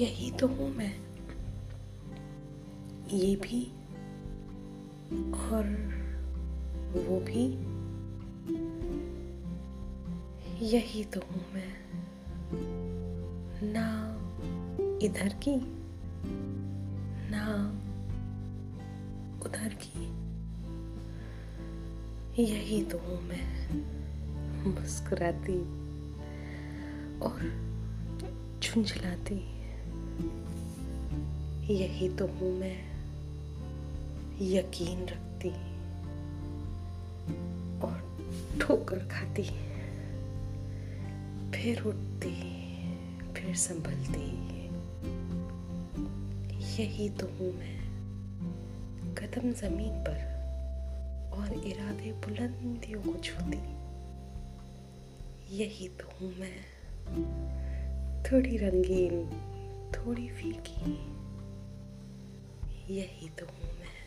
यही तो हूँ मैं। ये भी और वो भी। यही तो हूँ मैं। ना इधर की, ना उधर की। यही तो हूँ मैं, मुस्कुराती और झुंझलाती। यही तो हूँ मैं। यकीन रखती और ठोकर खाती। फिर उठती, फिर संभलती। यही तो हूँ मैं। कदम ज़मीन पर और इरादे बुलंदियों को छूती। यही तो हूँ मैं। थोड़ी रंगीन थोड़ी फीकी। यही तो हूँ मैं।